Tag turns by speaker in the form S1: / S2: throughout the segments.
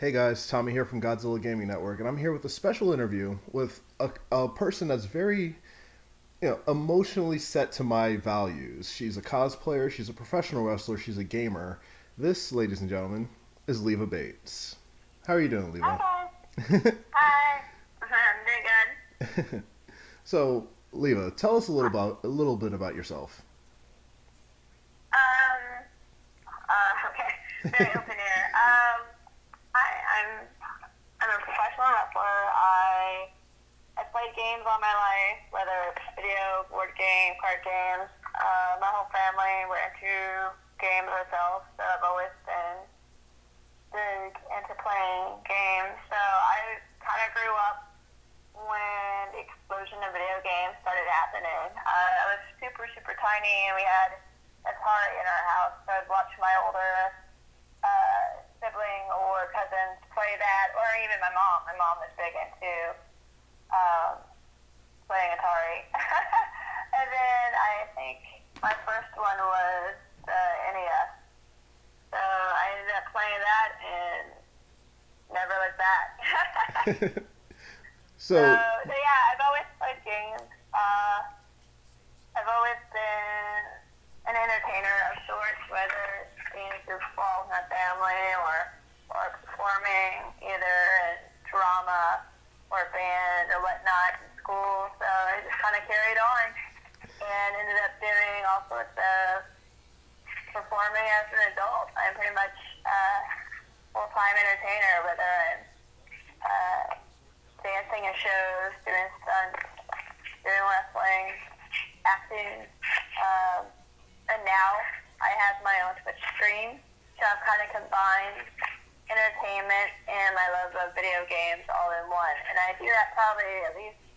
S1: Hey guys, Tommy here from Godzilla Gaming Network, and I'm here with a special interview with a, a person that's very, you know, emotionally set to my values. She's a cosplayer, she's a professional wrestler, she's a gamer. This, ladies and gentlemen, is Leva Bates. How are you doing, Leva?
S2: Hi. Hi. I'm doing good.
S1: so, Leva, tell us a little about a little bit about yourself.
S2: Um. Uh. Okay. Very open air. Um. I, I'm. I'm a professional wrestler. I. I played games all my life, whether it's video, board game, card games. Uh, my whole family we're into games ourselves, so I've always been big into playing games. So I kind of grew up when the explosion of video games started happening. Uh, I was super, super tiny, and we had Atari in our house, so I'd watch my older uh, sibling or cousins play that, or even my mom. My mom was big into um, playing Atari. and then I think my first one was the NES. So I ended up playing that and never looked back.
S1: so,
S2: so, so yeah, I've always played games. Uh, I've always been an entertainer of sorts, whether it's being a goofball with my family or or performing either in drama or band or whatnot in school. So I just kind of carried on and ended up doing all sorts of performing as an adult. I'm pretty much a full-time entertainer, whether I'm uh, dancing in shows, doing stunts, doing wrestling, acting, um, and now I have my own Twitch stream. So I've kind of combined entertainment and my love of video games all in one. And I do that probably at least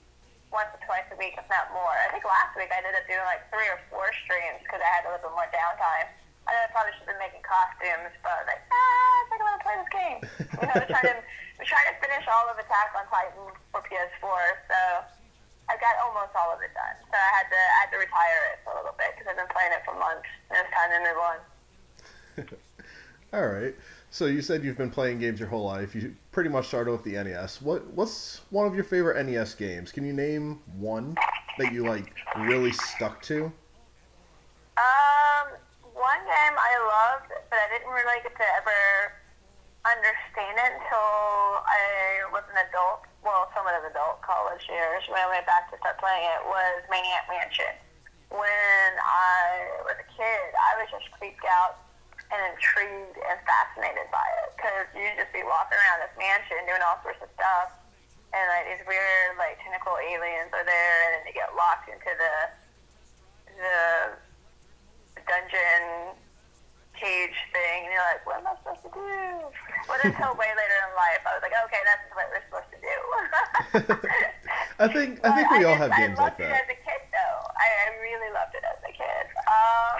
S2: once or twice a week, if not more. I think last week I ended up doing like three or four streams because I had a little bit more downtime. I know I probably should have been making costumes, but I was like, ah, I think I'm gonna play this game. You know, we're trying to trying to finish all of Attack on Titan for PS4, so I've got almost all of it done. So I had to I had to retire it for a little bit because I've been playing it for months, and it's time to move on.
S1: All right. So you said you've been playing games your whole life. You pretty much started with the NES. What what's one of your favorite NES games? Can you name one that you like really stuck to?
S2: Um, one game I loved, but I didn't really get to ever understand it until I was an adult. Well, somewhat of adult college years when I went back to start playing it was Maniac Mansion. When I was a kid, I was just creeped out and intrigued and fascinated by it because you'd just be walking around this mansion doing all sorts of stuff, and like these weird like tentacle aliens are there, and then they get locked into the the dungeon cage thing, and you're like, what am I supposed to do? But until way later in life, I was like, okay, that's what we're supposed to do.
S1: I think I think we all have games
S2: like
S1: that.
S2: I loved it as a kid, though. I, I really loved it as a kid. Um,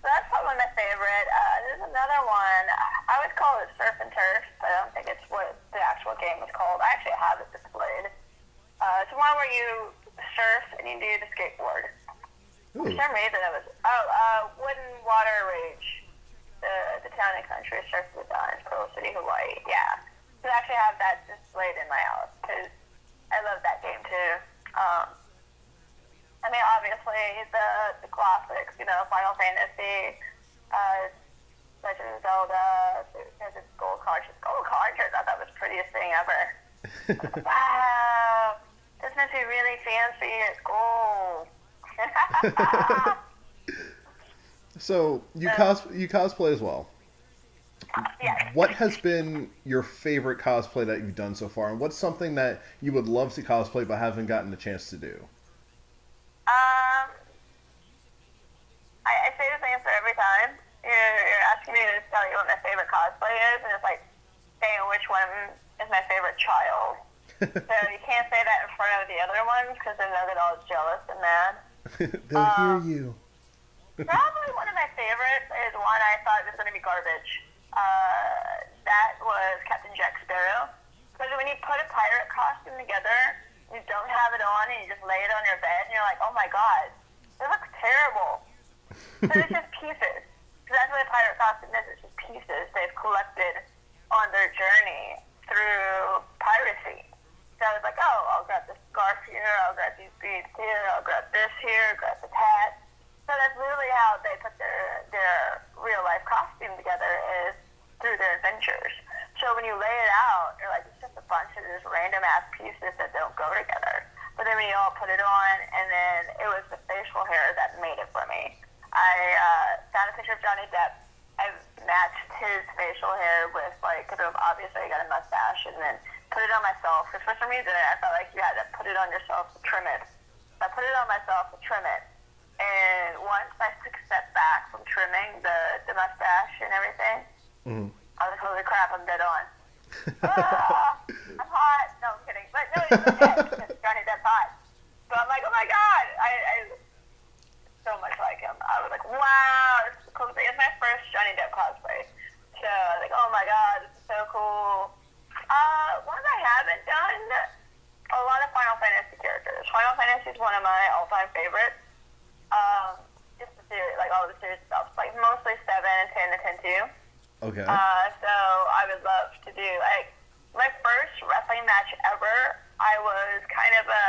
S2: so that's probably my favorite. Uh, there's another one. I always call it Surf and Turf, but I don't think it's what the actual game is called. I actually have it displayed. Uh, it's one where you surf and you do the skateboard.
S1: Ooh.
S2: For some reason, it was oh, uh, Wood and Water Rage, the the town and country surf design, Pearl City, Hawaii. Yeah, so I actually have that displayed in my house because I love that game too. Um, I mean, obviously the the classics, you know, Final Fantasy, uh, Legend of Zelda, there's a Gold Cartridge. Gold Cartridge, I thought that was the prettiest thing ever. wow, this must be really fancy. It's gold.
S1: So you cos you cosplay as well.
S2: yes.
S1: What has been your favorite cosplay that you've done so far, and what's something that you would love to cosplay but haven't gotten the chance to do?
S2: Um, I, I say this answer every time. You're, you're asking me to tell you what my favorite cosplay is, and it's like saying which one is my favorite child. so you can't say that in front of the other ones because then they'll get all jealous and mad.
S1: They'll
S2: Um,
S1: hear you.
S2: Probably one of my favorites is one I thought was going to be garbage. Uh, that was Captain Jack Sparrow. Because when you put a pirate costume together, you don't have it on and you just lay it on your bed and you're like, oh my god, it looks terrible. So it's just pieces. Because that's what a pirate costume is. It's pieces they've collected on their journey through piracy. So I was like, oh, I'll grab this scarf here, I'll grab these beads here, I'll grab this here, grab the hat. So that's literally how they put their their real life costume together is through their adventures. So when you lay it out, you're like, it's just a bunch of just random ass pieces that don't go together. But then when you all put it on, and then it was the facial hair that made it for me. I uh, found a picture of Johnny Depp. I matched his facial hair with like, cause obviously I got a mustache, and then put it on myself. Because for some reason I felt like you had to put it on yourself to trim it. So I put it on myself to trim it. And once I took a step back from trimming the, the mustache and everything,
S1: Mhm.
S2: I was like, holy crap, I'm dead on. ah, I'm hot. No, I'm kidding. But no, it's okay. because Johnny Depp's hot. So I'm like, oh my god, I, I so much like him. I was like, wow, this is the coolest thing. It's my first Johnny Depp cosplay. So I was like, oh my god, this is so cool. Uh, ones I haven't done, a lot of Final Fantasy characters. Final Fantasy is one of my all-time favorites. Um, just the series, like all the series stuff, like mostly seven and ten and ten two.
S1: Okay.
S2: Uh, so I would love to do like my first wrestling match ever. I was kind of a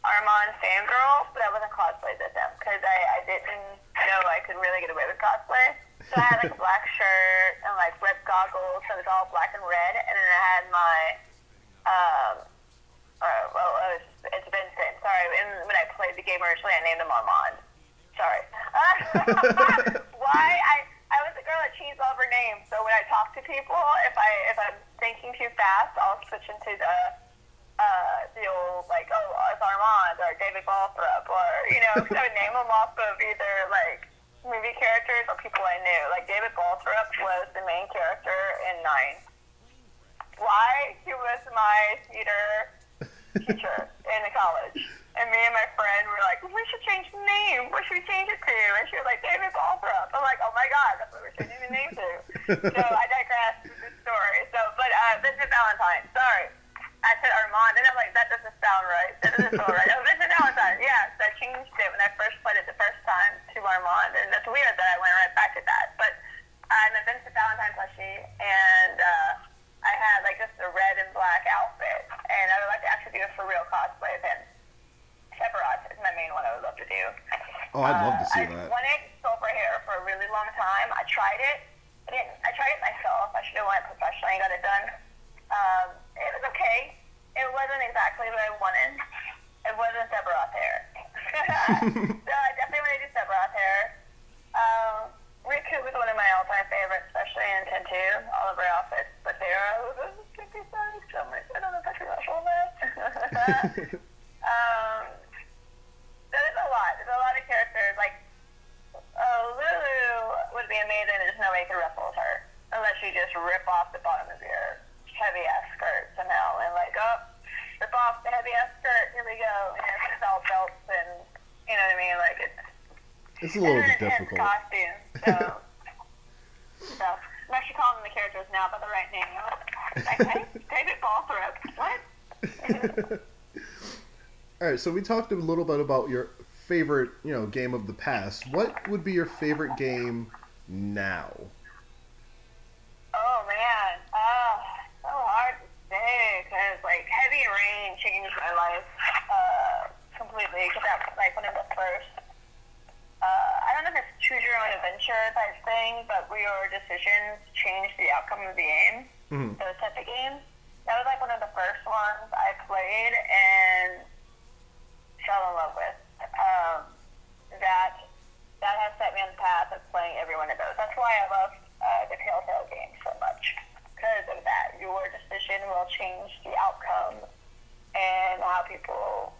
S2: Armand fangirl, but I wasn't cosplayed with him because I, I didn't know I could really get away with cosplay. So I had like a black shirt and like red goggles, so it was all black and red, and then I had my uh, well, it was, it's Vincent. Sorry, the game originally, I named him Armand. Sorry. Why I I was a girl that changed all of her names. So when I talk to people, if I if I'm thinking too fast, I'll switch into the uh, the old like oh it's Armand or David Balthrop or you know I would name them off of either like movie characters or people I knew. Like David Balthrop was the main character in Nine. Why he was my theater teacher in college. And me and my friend were like, we should change the name. What should we change it to? And she was like, David Balthrop. I'm like, oh my god, that's what we're changing the name to. so I digress with this story. So, but uh, Vincent Valentine. Sorry, I said Armand, and I'm like, that doesn't sound right. That doesn't sound right. Oh, Vincent Valentine. Yes, I changed it when I first played it the first time to Armand, and that's weird that I went right back to that. But I'm a Vincent Valentine plushie, and uh, I had like just a red and black outfit, and I would like to actually do a for real cosplay of him. Sephiroth is my main one I would love to do.
S1: Oh, I'd love to see
S2: I
S1: that.
S2: wanted silver hair for a really long time. I tried it. I didn't. I tried it myself. I should have went professionally and got it done. Um, it was okay. It wasn't exactly what I wanted. It wasn't Sephiroth hair. so I definitely want to do Sephiroth hair. Um, Rikku was one of my all-time favorites, especially in 2. All of her outfits, but they are can so much. I don't know if I should rush all that. um, there's a lot. There's a lot of characters. Like, oh, Lulu would be amazing. There's no way you could wrestle with her unless you just rip off the bottom of your heavy ass skirt somehow and like, oh, rip off the heavy ass skirt. Here we go. And it's all belts and you know what I mean. Like it's
S1: It's a little bit difficult.
S2: costume. So, so I'm actually calling the characters now by the right name. Okay, David Balthrop. What?
S1: All right, so we talked a little bit about your favorite, you know, game of the past. What would be your favorite game now?
S2: Oh man, uh, so hard to say because like Heavy Rain changed my life uh, completely. Because that was like one of the first. Uh, I don't know if it's choose your own adventure type thing, but where your decisions change the outcome of the game.
S1: Mhm.
S2: Those type of games. That was like one of the first ones I played and fell in love with. Um, that that has set me on the path of playing every one of those. That's why I love uh, the Telltale games so much because of that. Your decision will change the outcome how people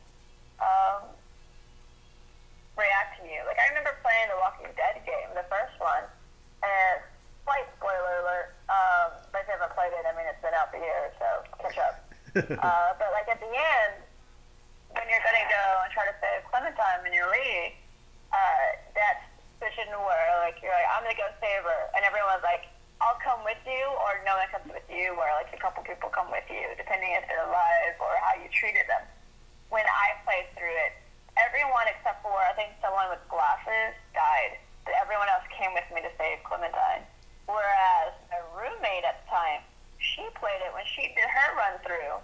S2: um, react to you. Like I remember playing the Walking Dead game, the first one, and slight spoiler alert. Um, but if you haven't played it, I mean it's been out for years, so catch up. uh, but like at the end, when you're gonna go and try to save Clementine when you're Lee, uh, that decision where like you're like I'm gonna go save her, and everyone's like I'll come with you, or no one comes with you, where couple people come with you, depending if they're alive or how you treated them. When I played through it, everyone except for I think someone with glasses died, but everyone else came with me to save Clementine. Whereas my roommate at the time, Charlotte, when she did her run through,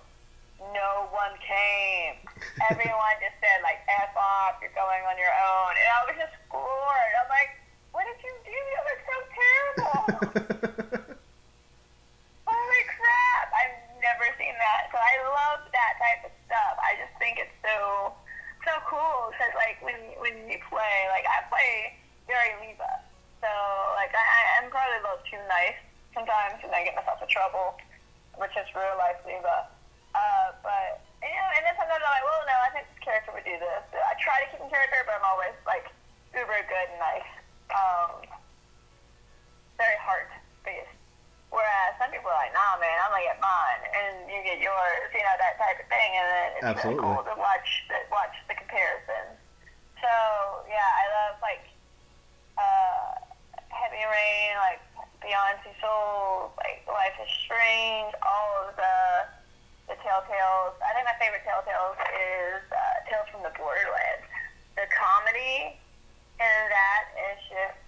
S2: no one came. Everyone just said like "f off," you're going on your own, and I was just floored. I'm like, what did you do? You look so terrible. Holy crap! I've never seen that. So I love that type of stuff. I just think it's so so cool because like when when you play, like I play very Leva, so like I, I'm probably a little too nice sometimes, and I get myself in trouble, which is real life Leva. Uh, but you know, and then sometimes I'm like, well, no, I think this character would do this. I try to keep in character, but I'm always like uber good and nice. Um, very heart based. Whereas some people are like, nah, man, I'm gonna get mine, and you get yours, you know, that type of thing, and then it's
S1: Absolutely.
S2: really cool to watch the, watch the comparison. So yeah, I love like uh, Heavy Rain, like Beyond Two Souls, like Life is Strange, all of the the Telltales. I think my favorite Telltales is uh, Tales from the Borderlands. The comedy in that is just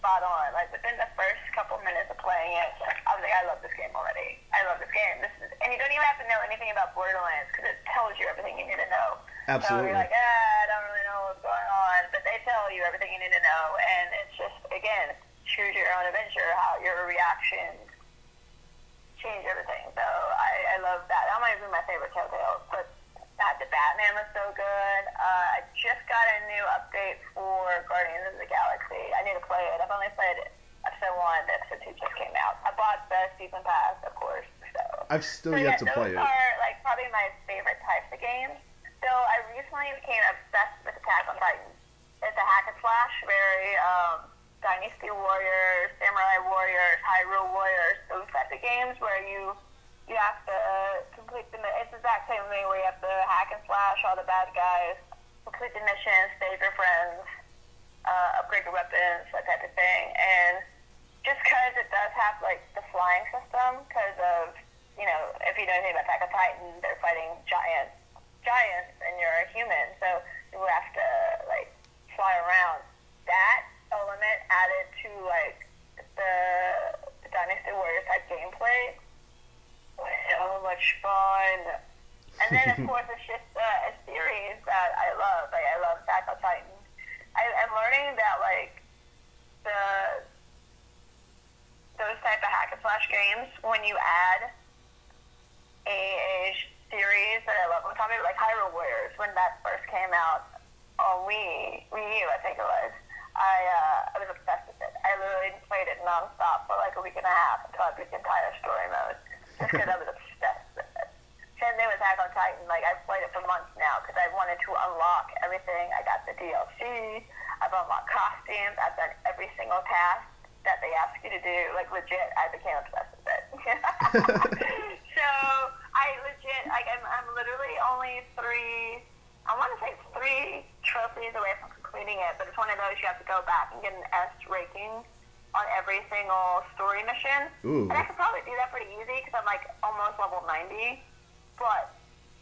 S2: spot on. Like within the first couple minutes of playing it, I was like, I love this game already. I love this game. This is, and you don't even have to know anything about Borderlands because it tells you everything you need to know.
S1: Absolutely.
S2: So you're like, ah, I don't really know what's going on, but they tell you everything you need to know, and it's just again, choose your own adventure. How your reactions change everything. So I, I love that. That might be my favorite Telltale. But that the Batman was so good. Uh, I just got a new update for Guardians of the Galaxy. I need to play it. I've only played episode one. Episode two just came out. I bought the season pass, of course. So.
S1: I've still
S2: So
S1: yet
S2: yeah,
S1: to play
S2: those
S1: it.
S2: are like probably my favorite types of games. So I recently became obsessed with Attack on Titan. It's a hack and slash, very um, Dynasty Warriors, Samurai Warriors, Hyrule Warriors, those of games where you you have to uh, complete the. It's the exact same thing where you have to hack and slash all the bad guys, complete the missions, save your friends, uh, upgrade your weapons, that type of thing, and just because it does have like the flying system, because of you know if you know anything about Attack on Titan, they're fighting giant giants, and you're a human, so you have to like fly around. That element added to like the, the gameplay was so much fun. And then of course it's just uh, a series that I love. Like I love Attack on Titan. I, I'm learning that like the those type of hack and slash games when you add a, a series that I love on top of it, like Hyrule Warriors when that first came out on Wii Wii U, I think it was. I uh, I was obsessed with it. I literally played it nonstop for like a week and a half until I beat the entire story mode, just because I was obsessed with it. Same thing with Attack on Titan. Like I've played it for months now because I wanted to unlock everything. I got the DLC. I've unlocked costumes. I've done every single task that they ask you to do. Like legit, I became obsessed with it. so I legit, like I'm, I'm literally only three. I want to say it's three trophies away from completing it, but it's one of those you have to go back and get an S rating on every single story mission.
S1: Ooh.
S2: And I could probably do that pretty easy because I'm like almost level 90. But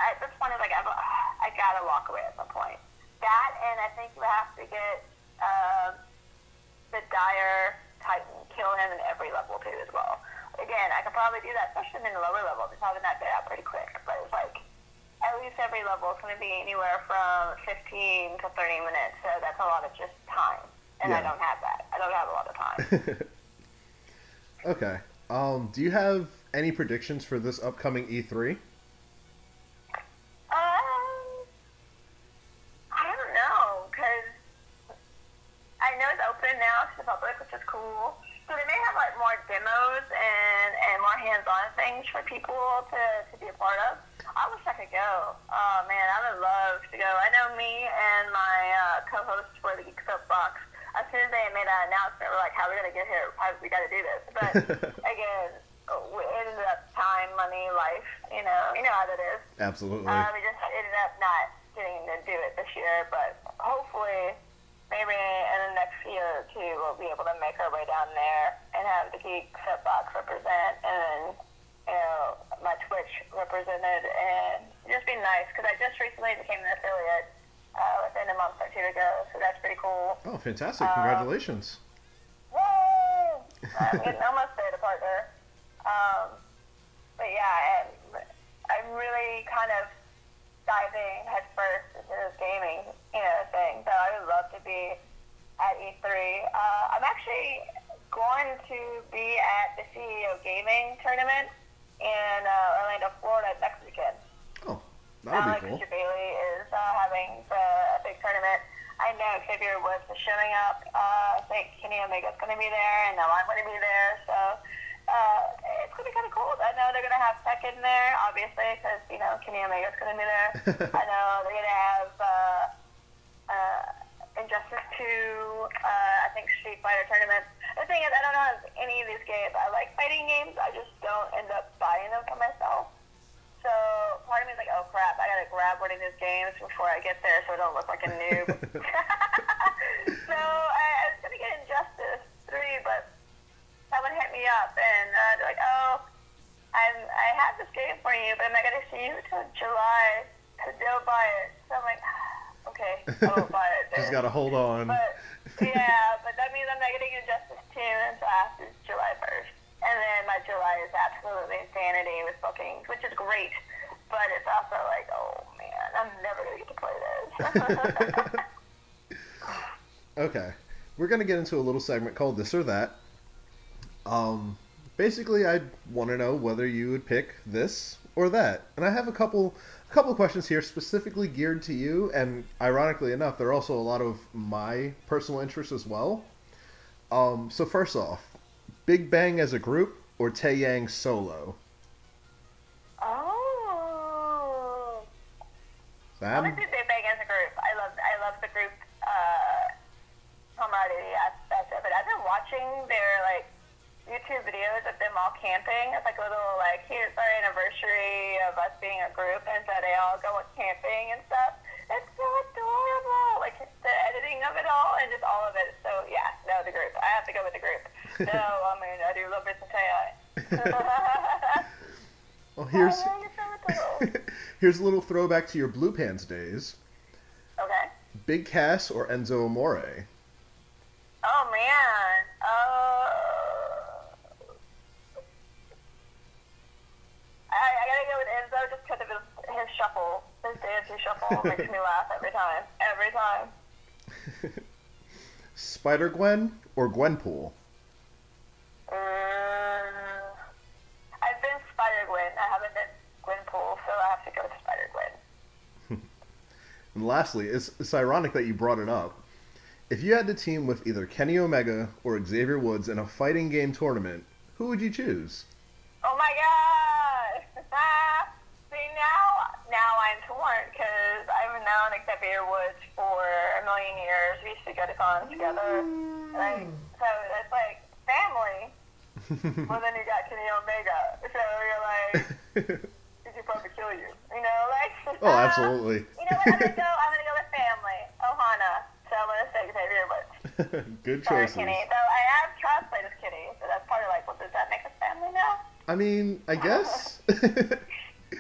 S2: at this point, it's like I've, I gotta walk away at some point. That and I think you have to get um, the dire Titan, kill him in every level too as well. Again, I could probably do that, especially in the lower levels. It's probably not get out pretty quick, but it's like at least every level is going to be anywhere from 15 to 30 minutes. So that's a lot of just time, and I
S1: Yeah.
S2: don't have that. I don't have a lot of time.
S1: okay. Um, do you have any predictions for this upcoming E E3?
S2: Um, I don't know, because I know it's open now to the public, which is cool. So they may have like more demos and, and more hands-on things for people to, to be a part of. I wish I could go. Oh man, I would love to go. I know me and my uh, co-host for the Geek Soap Box. As soon as they made that announcement, we're like, "How are we gonna get here? How, we got to do this." But again, we ended up time, money, life. You know, you know how that is.
S1: Absolutely.
S2: Uh, we just ended up not getting to do it this year, but hopefully, maybe in the next year or two, we'll be able to make our way down there and have the Geek Soapbox represent, and you know, my Twitch represented, and just be nice, because I just recently became an affiliate uh, within a month or two ago, so that's pretty cool.
S1: Oh, fantastic! Congratulations.
S2: Um, yay! I'm getting almost there to partner. Um, but yeah, I'm, I'm really kind of diving headfirst into this gaming, you know, thing. So I would love to be at E3. Uh, I'm actually going to be at the CEO Gaming Tournament in uh, Orlando, Florida next weekend.
S1: Oh, that
S2: would
S1: be
S2: uh, cool. Bailey I Xavier Woods is showing up. Uh, I think Kenny Omega's going to be there, and now I'm going to be there. So uh, it's going to be kind of cool. I know they're going to have Tekken there, obviously, because you know Kenny Omega's going to be there. I know they're going to have uh, uh, Injustice 2. Uh, I think Street Fighter tournament. The thing is, I don't know any of these games. I like fighting games. I just don't end up buying them for myself. So part of me is like, oh crap, I gotta grab one of these games before I get there so I don't look like a noob. so I, I was gonna get Injustice 3, but someone hit me up and uh, they're like, oh, I'm, I have this game for you, but I'm not gonna see you until July, so don't buy it. So I'm like, okay, I won't buy it.
S1: Just gotta hold on.
S2: But yeah, but that means I'm not getting Injustice 2 until after July 1st. And then my July is absolutely insanity with bookings, which is great. But it's also like, oh man, I'm never going to get to play this.
S1: Okay, we're gonna get into a little segment called this or that. Um, basically, I want to know whether you would pick this or that, and I have a couple, a couple of questions here specifically geared to you, and ironically enough, there are also a lot of my personal interests as well. Um, so first off, Big Bang as a group or Taeyang solo?
S2: oh.
S1: Sam?
S2: Obviously, Big Bang as a group. I love, I love the group uh, camaraderie aspect of it. I've been watching their like YouTube videos of them all camping. It's like a little like here's our anniversary of us being a group, and so they all go camping and stuff. It's so adorable. Like the editing of it all and just all of it. So yeah, no, the group. I have to go with the group. No, I mean I do love Vincent
S1: Well, here's
S2: Oh, you're so
S1: here's a little throwback to your Blue Pants days.
S2: Okay.
S1: Big Cass or Enzo Amore?
S2: Makes me laugh every time. Every time.
S1: Spider Gwen or Gwenpool?
S2: Uh, I've been Spider Gwen. I haven't been Gwenpool, so I have to go with Spider Gwen.
S1: And lastly, it's, it's ironic that you brought it up. If you had to team with either Kenny Omega or Xavier Woods in a fighting game tournament, who would you choose?
S2: Years. We used to go to cons together, and I, so it's like family. Well, then you got Kenny Omega, so you're like, he could probably kill you. You know, like.
S1: oh, absolutely.
S2: You know what? I'm gonna go. I'm gonna go with family. Oh, Ohana. So I'm gonna say Xavier Woods.
S1: Good
S2: Sorry,
S1: choices.
S2: Kenny. Though I have cosplayed as Kitty, so that's part of like, well, does that make us family now?
S1: I mean, I guess.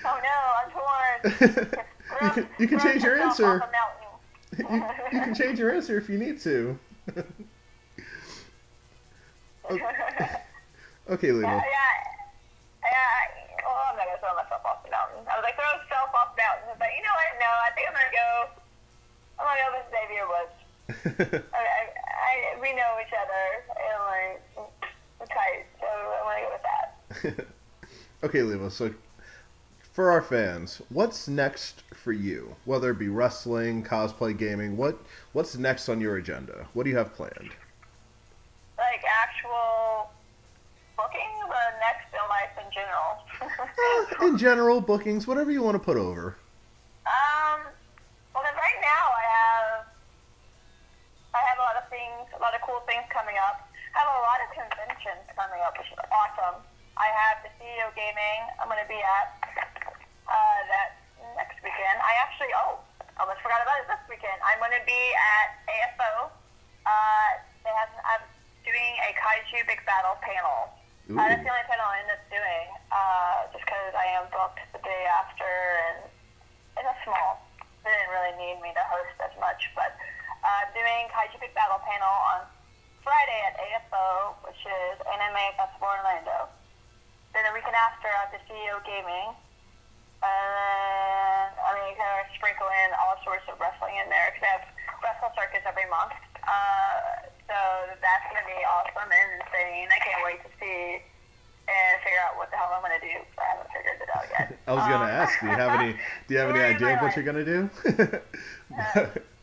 S2: Oh no, I'm torn.
S1: you, can, you can change your answer. You, you can change your answer if you need to. Okay,
S2: yeah, uh,
S1: Lima.
S2: yeah, yeah. Well, I'm not gonna throw myself off the mountain. I was like, throw yourself off the mountain, but you know what? No, I think I'm gonna go. I'm gonna go with Xavier Woods. I, I, I, we know each other, and like, we're tight, so I'm gonna go with that.
S1: okay, Lima. So, for our fans, what's next for you? Whether it be wrestling, cosplay, gaming, what what's next on your agenda? What do you have planned?
S2: Like actual bookings or next in life in general.
S1: Eh, in general, bookings, whatever you want to put over.
S2: Um, well, right now I have I have a lot of things, a lot of cool things coming up. I have a lot of conventions coming up, which is awesome. I have the CEO Gaming. I'm going to be at uh, that next weekend. I actually, oh, almost forgot about it this weekend. I'm going to be at AFO. Uh, they have, I'm doing a Kaiju Big Battel panel.
S1: Ooh.
S2: Uh, that's the only panel I end up doing, uh, just because I am booked the day after, and it's a small. They didn't really need me to host as much, but uh, doing Kaiju Big Battel panel on Friday at AFO, which is Anime Festival Orlando. Then the weekend after at the CEO Gaming. And then, mean, you kind of sprinkle in all sorts of wrestling in there because they have Wrestle Circus every month. Uh, so that's going to be awesome and insane. I can't wait to see and figure out what the hell I'm going to do.
S1: I haven't figured it out yet. I was gonna
S2: Um,
S1: ask. Do you have any? Do you have any idea of what you're gonna do?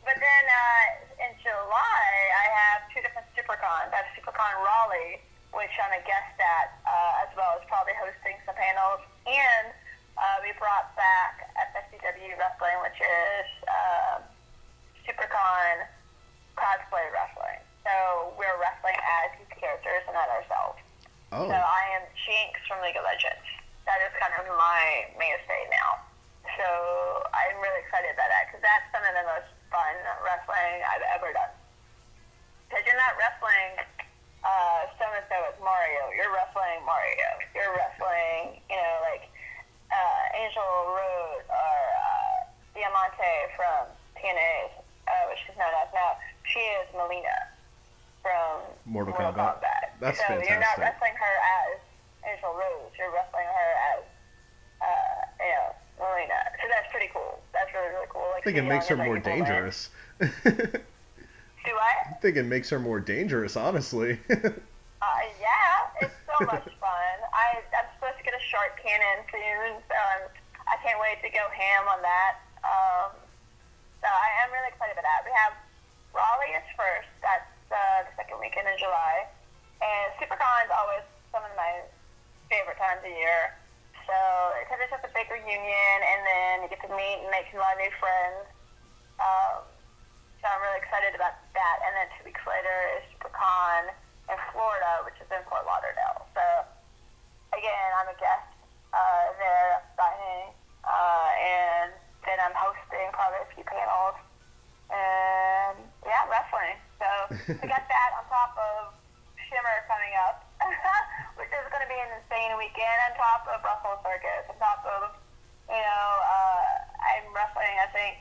S2: But then uh, in July, I have two different SuperCons. I have SuperCon Raleigh, which I'm a guest at, uh, as well as probably hosting some panels. And uh, we brought back Wrestling, which is uh, SuperCon cosplay wrestling. So we're wrestling as these characters and not ourselves.
S1: oh,
S2: So I am Jinx from League of Legends. That is kind of my mainstay now. So I'm really excited about that because that's some of the most fun wrestling I've ever done. Because you're not wrestling uh, so and so as Mario. You're wrestling Mario. You're wrestling, you know, like uh, Angel Rose or uh, Diamante from TNA, uh, which she's known as now. She is Mileena
S1: Mortal Kombat. That's
S2: so you're not wrestling her as Angel Rose. You're wrestling her as, uh, you know, Mileena. So that's pretty cool. That's really, really cool. Like,
S1: I think it makes her more
S2: and like, people
S1: dangerous.
S2: Do I?
S1: I think it makes her more dangerous, honestly.
S2: Uh, yeah, it's so much fun. I, I'm supposed to get a short cannon soon, so I'm, I can't wait to go ham on that. Um, so I am really excited about that. We have Raleigh is first. The weekend in July. And SuperCon is always some of my favorite times of year. So, because it's just a big reunion, and then you get to meet and make a lot of new friends. Um, so I'm really excited about that. And then two weeks later is SuperCon in Florida, which is in Fort Lauderdale. So again, I'm a guest uh, there signing, uh, and then I'm hosting probably a few panels. And yeah, wrestling. So we got that on top of Shimmer coming up, which is going to be an insane weekend. On top of Wrestle Circus, on top of you know, uh, I'm wrestling. I think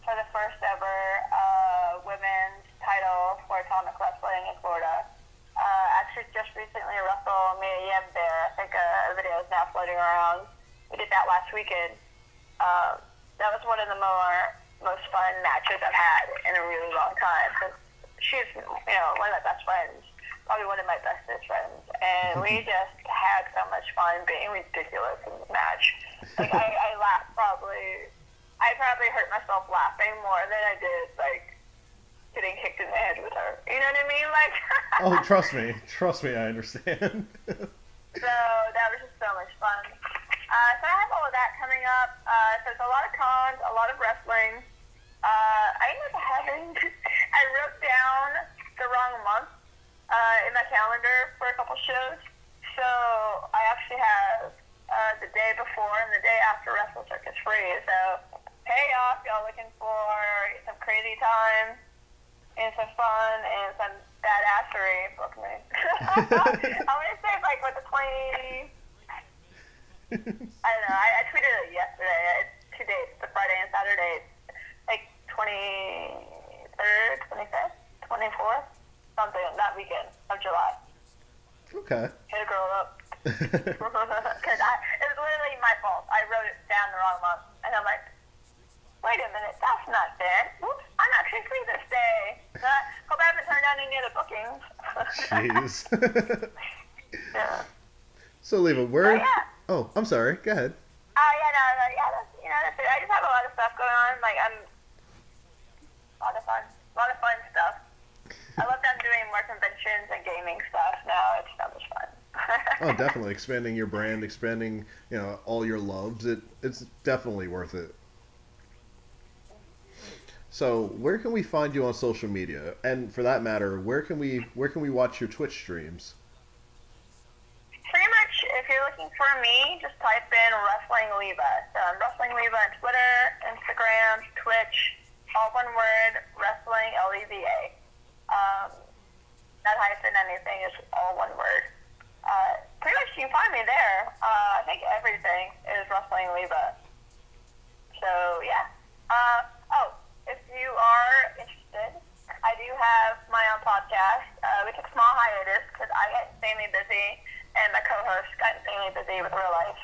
S2: for the first ever uh, women's title for Atomic Wrestling in Florida. Uh, actually, just recently, Russell Mia Yim there. I think uh, a video is now floating around. We did that last weekend. Um, that was one of the more most fun matches I've had in a really long time. 'cause she's, you know, one of my best friends, probably one of my bestest friends, and we just had so much fun being ridiculous in the match. Like I, I laughed probably. I probably hurt myself laughing more than I did like getting kicked in the head with her. You know what I mean? Like.
S1: oh, trust me, trust me, I understand.
S2: So that was just so much fun. Uh, so I have all of that coming up. Uh, so it's a lot of cons, a lot of wrestling. Uh, I ended up having, I wrote down the wrong month uh, in my calendar for a couple shows. So I actually have uh, the day before and the day after Wrestle Circus free. So hey y'all, if y'all looking for some crazy time and some fun and some badassery, book me. I'm gonna say like what the twenty. I don't know. I, I tweeted it yesterday. It's two days, the Friday and Saturday, like twenty third, twenty fifth, twenty fourth, something that weekend of July.
S1: okay.
S2: Hit a girl up. Because I, it was literally my fault. I wrote it down the wrong month, and I'm like, wait a minute, that's not fair. Oops, I'm actually free this day. Uh, hope I haven't turned down any other bookings.
S1: Jeez.
S2: yeah.
S1: so, Leva,
S2: But
S1: where?
S2: yeah.
S1: Oh, I'm sorry. Go ahead.
S2: Oh yeah, no, no, yeah, that's, you know, that's it. I just have a lot of stuff going on. Like I'm, a lot of fun, a lot of fun stuff. I love them doing conventions and gaming stuff now. It's so much fun.
S1: Oh, definitely expanding your brand, expanding you know all your loves. It it's definitely worth it. So, where can we find you on social media? And for that matter, where can we where can we watch your Twitch streams?
S2: Pretty much, if you're looking for me, just type in Wrestling Leva. So I'm Wrestling Leva on Twitter, Instagram, Twitch, all one word, Wrestling L E V A. Um, not hyphen anything, it's all one word. Uh, pretty much you can find me there. Uh, I think everything is Wrestling Leva. So yeah. Uh, oh, if you are interested, I do have my own podcast. Uh, we took a small hiatus because I got insanely busy and my co-host got insanely busy with real life.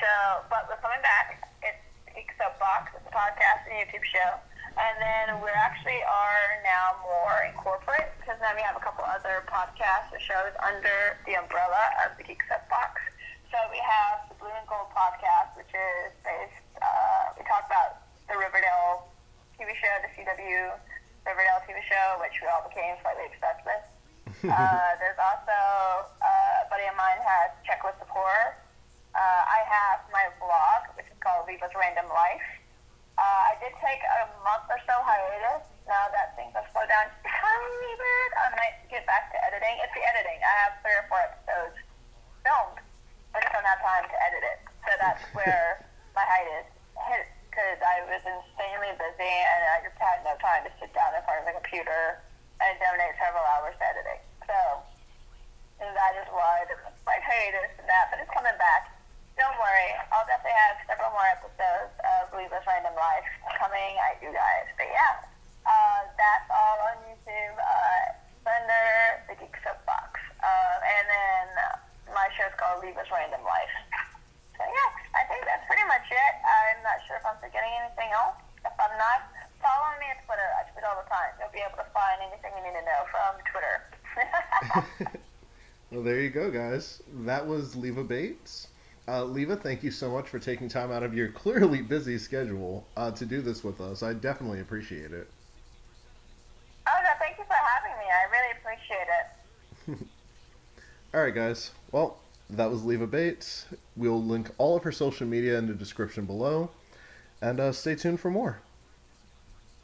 S2: So, but we're coming back. It's Geek Soapbox. It's a podcast and YouTube show. And then we actually are now more in corporate because now we have a couple other podcasts and shows under the umbrella of the Geek Soapbox. So we have the Blue and Gold podcast, which is based, uh, we talk about the Riverdale TV show, the CW Riverdale TV show, which we all became slightly obsessed with. uh, there's also uh, a buddy of mine has Checklist of Horror. Uh, I have my blog, which is called Leva's Random Life uh, I did take a month or so hiatus. Now that things have slowed down just a tiny bit, I might get back to editing. It's the editing. I have three or four episodes filmed. But I just don't have time to edit it. So that's where my hiatus hit because I was insanely busy and I just had no time to sit down in front of the computer and donate several hours to editing. So and that is why the like hiatus and that, but it's coming back. Don't worry, I'll definitely have several more episodes Leva's Random Life coming at you guys. But yeah, uh, that's all on YouTube. Uh, under the Geek Soapbox. Uh, and then my show's called Leva's Random Life. So yeah, I think that's pretty much it. I'm not sure if I'm forgetting anything else. If I'm not, follow me on Twitter. I tweet all the time. You'll be able to find anything you need to know from Twitter.
S1: well, there you go, guys. That was Leva Bates. Uh, Leva, thank you so much for taking time out of your clearly busy schedule uh, to do this with us. I definitely appreciate it.
S2: Oh, no, thank you for having me. I really appreciate it.
S1: all right, guys. Well, that was Leva Bates. We'll link all of her social media in the description below. And uh, stay tuned for more.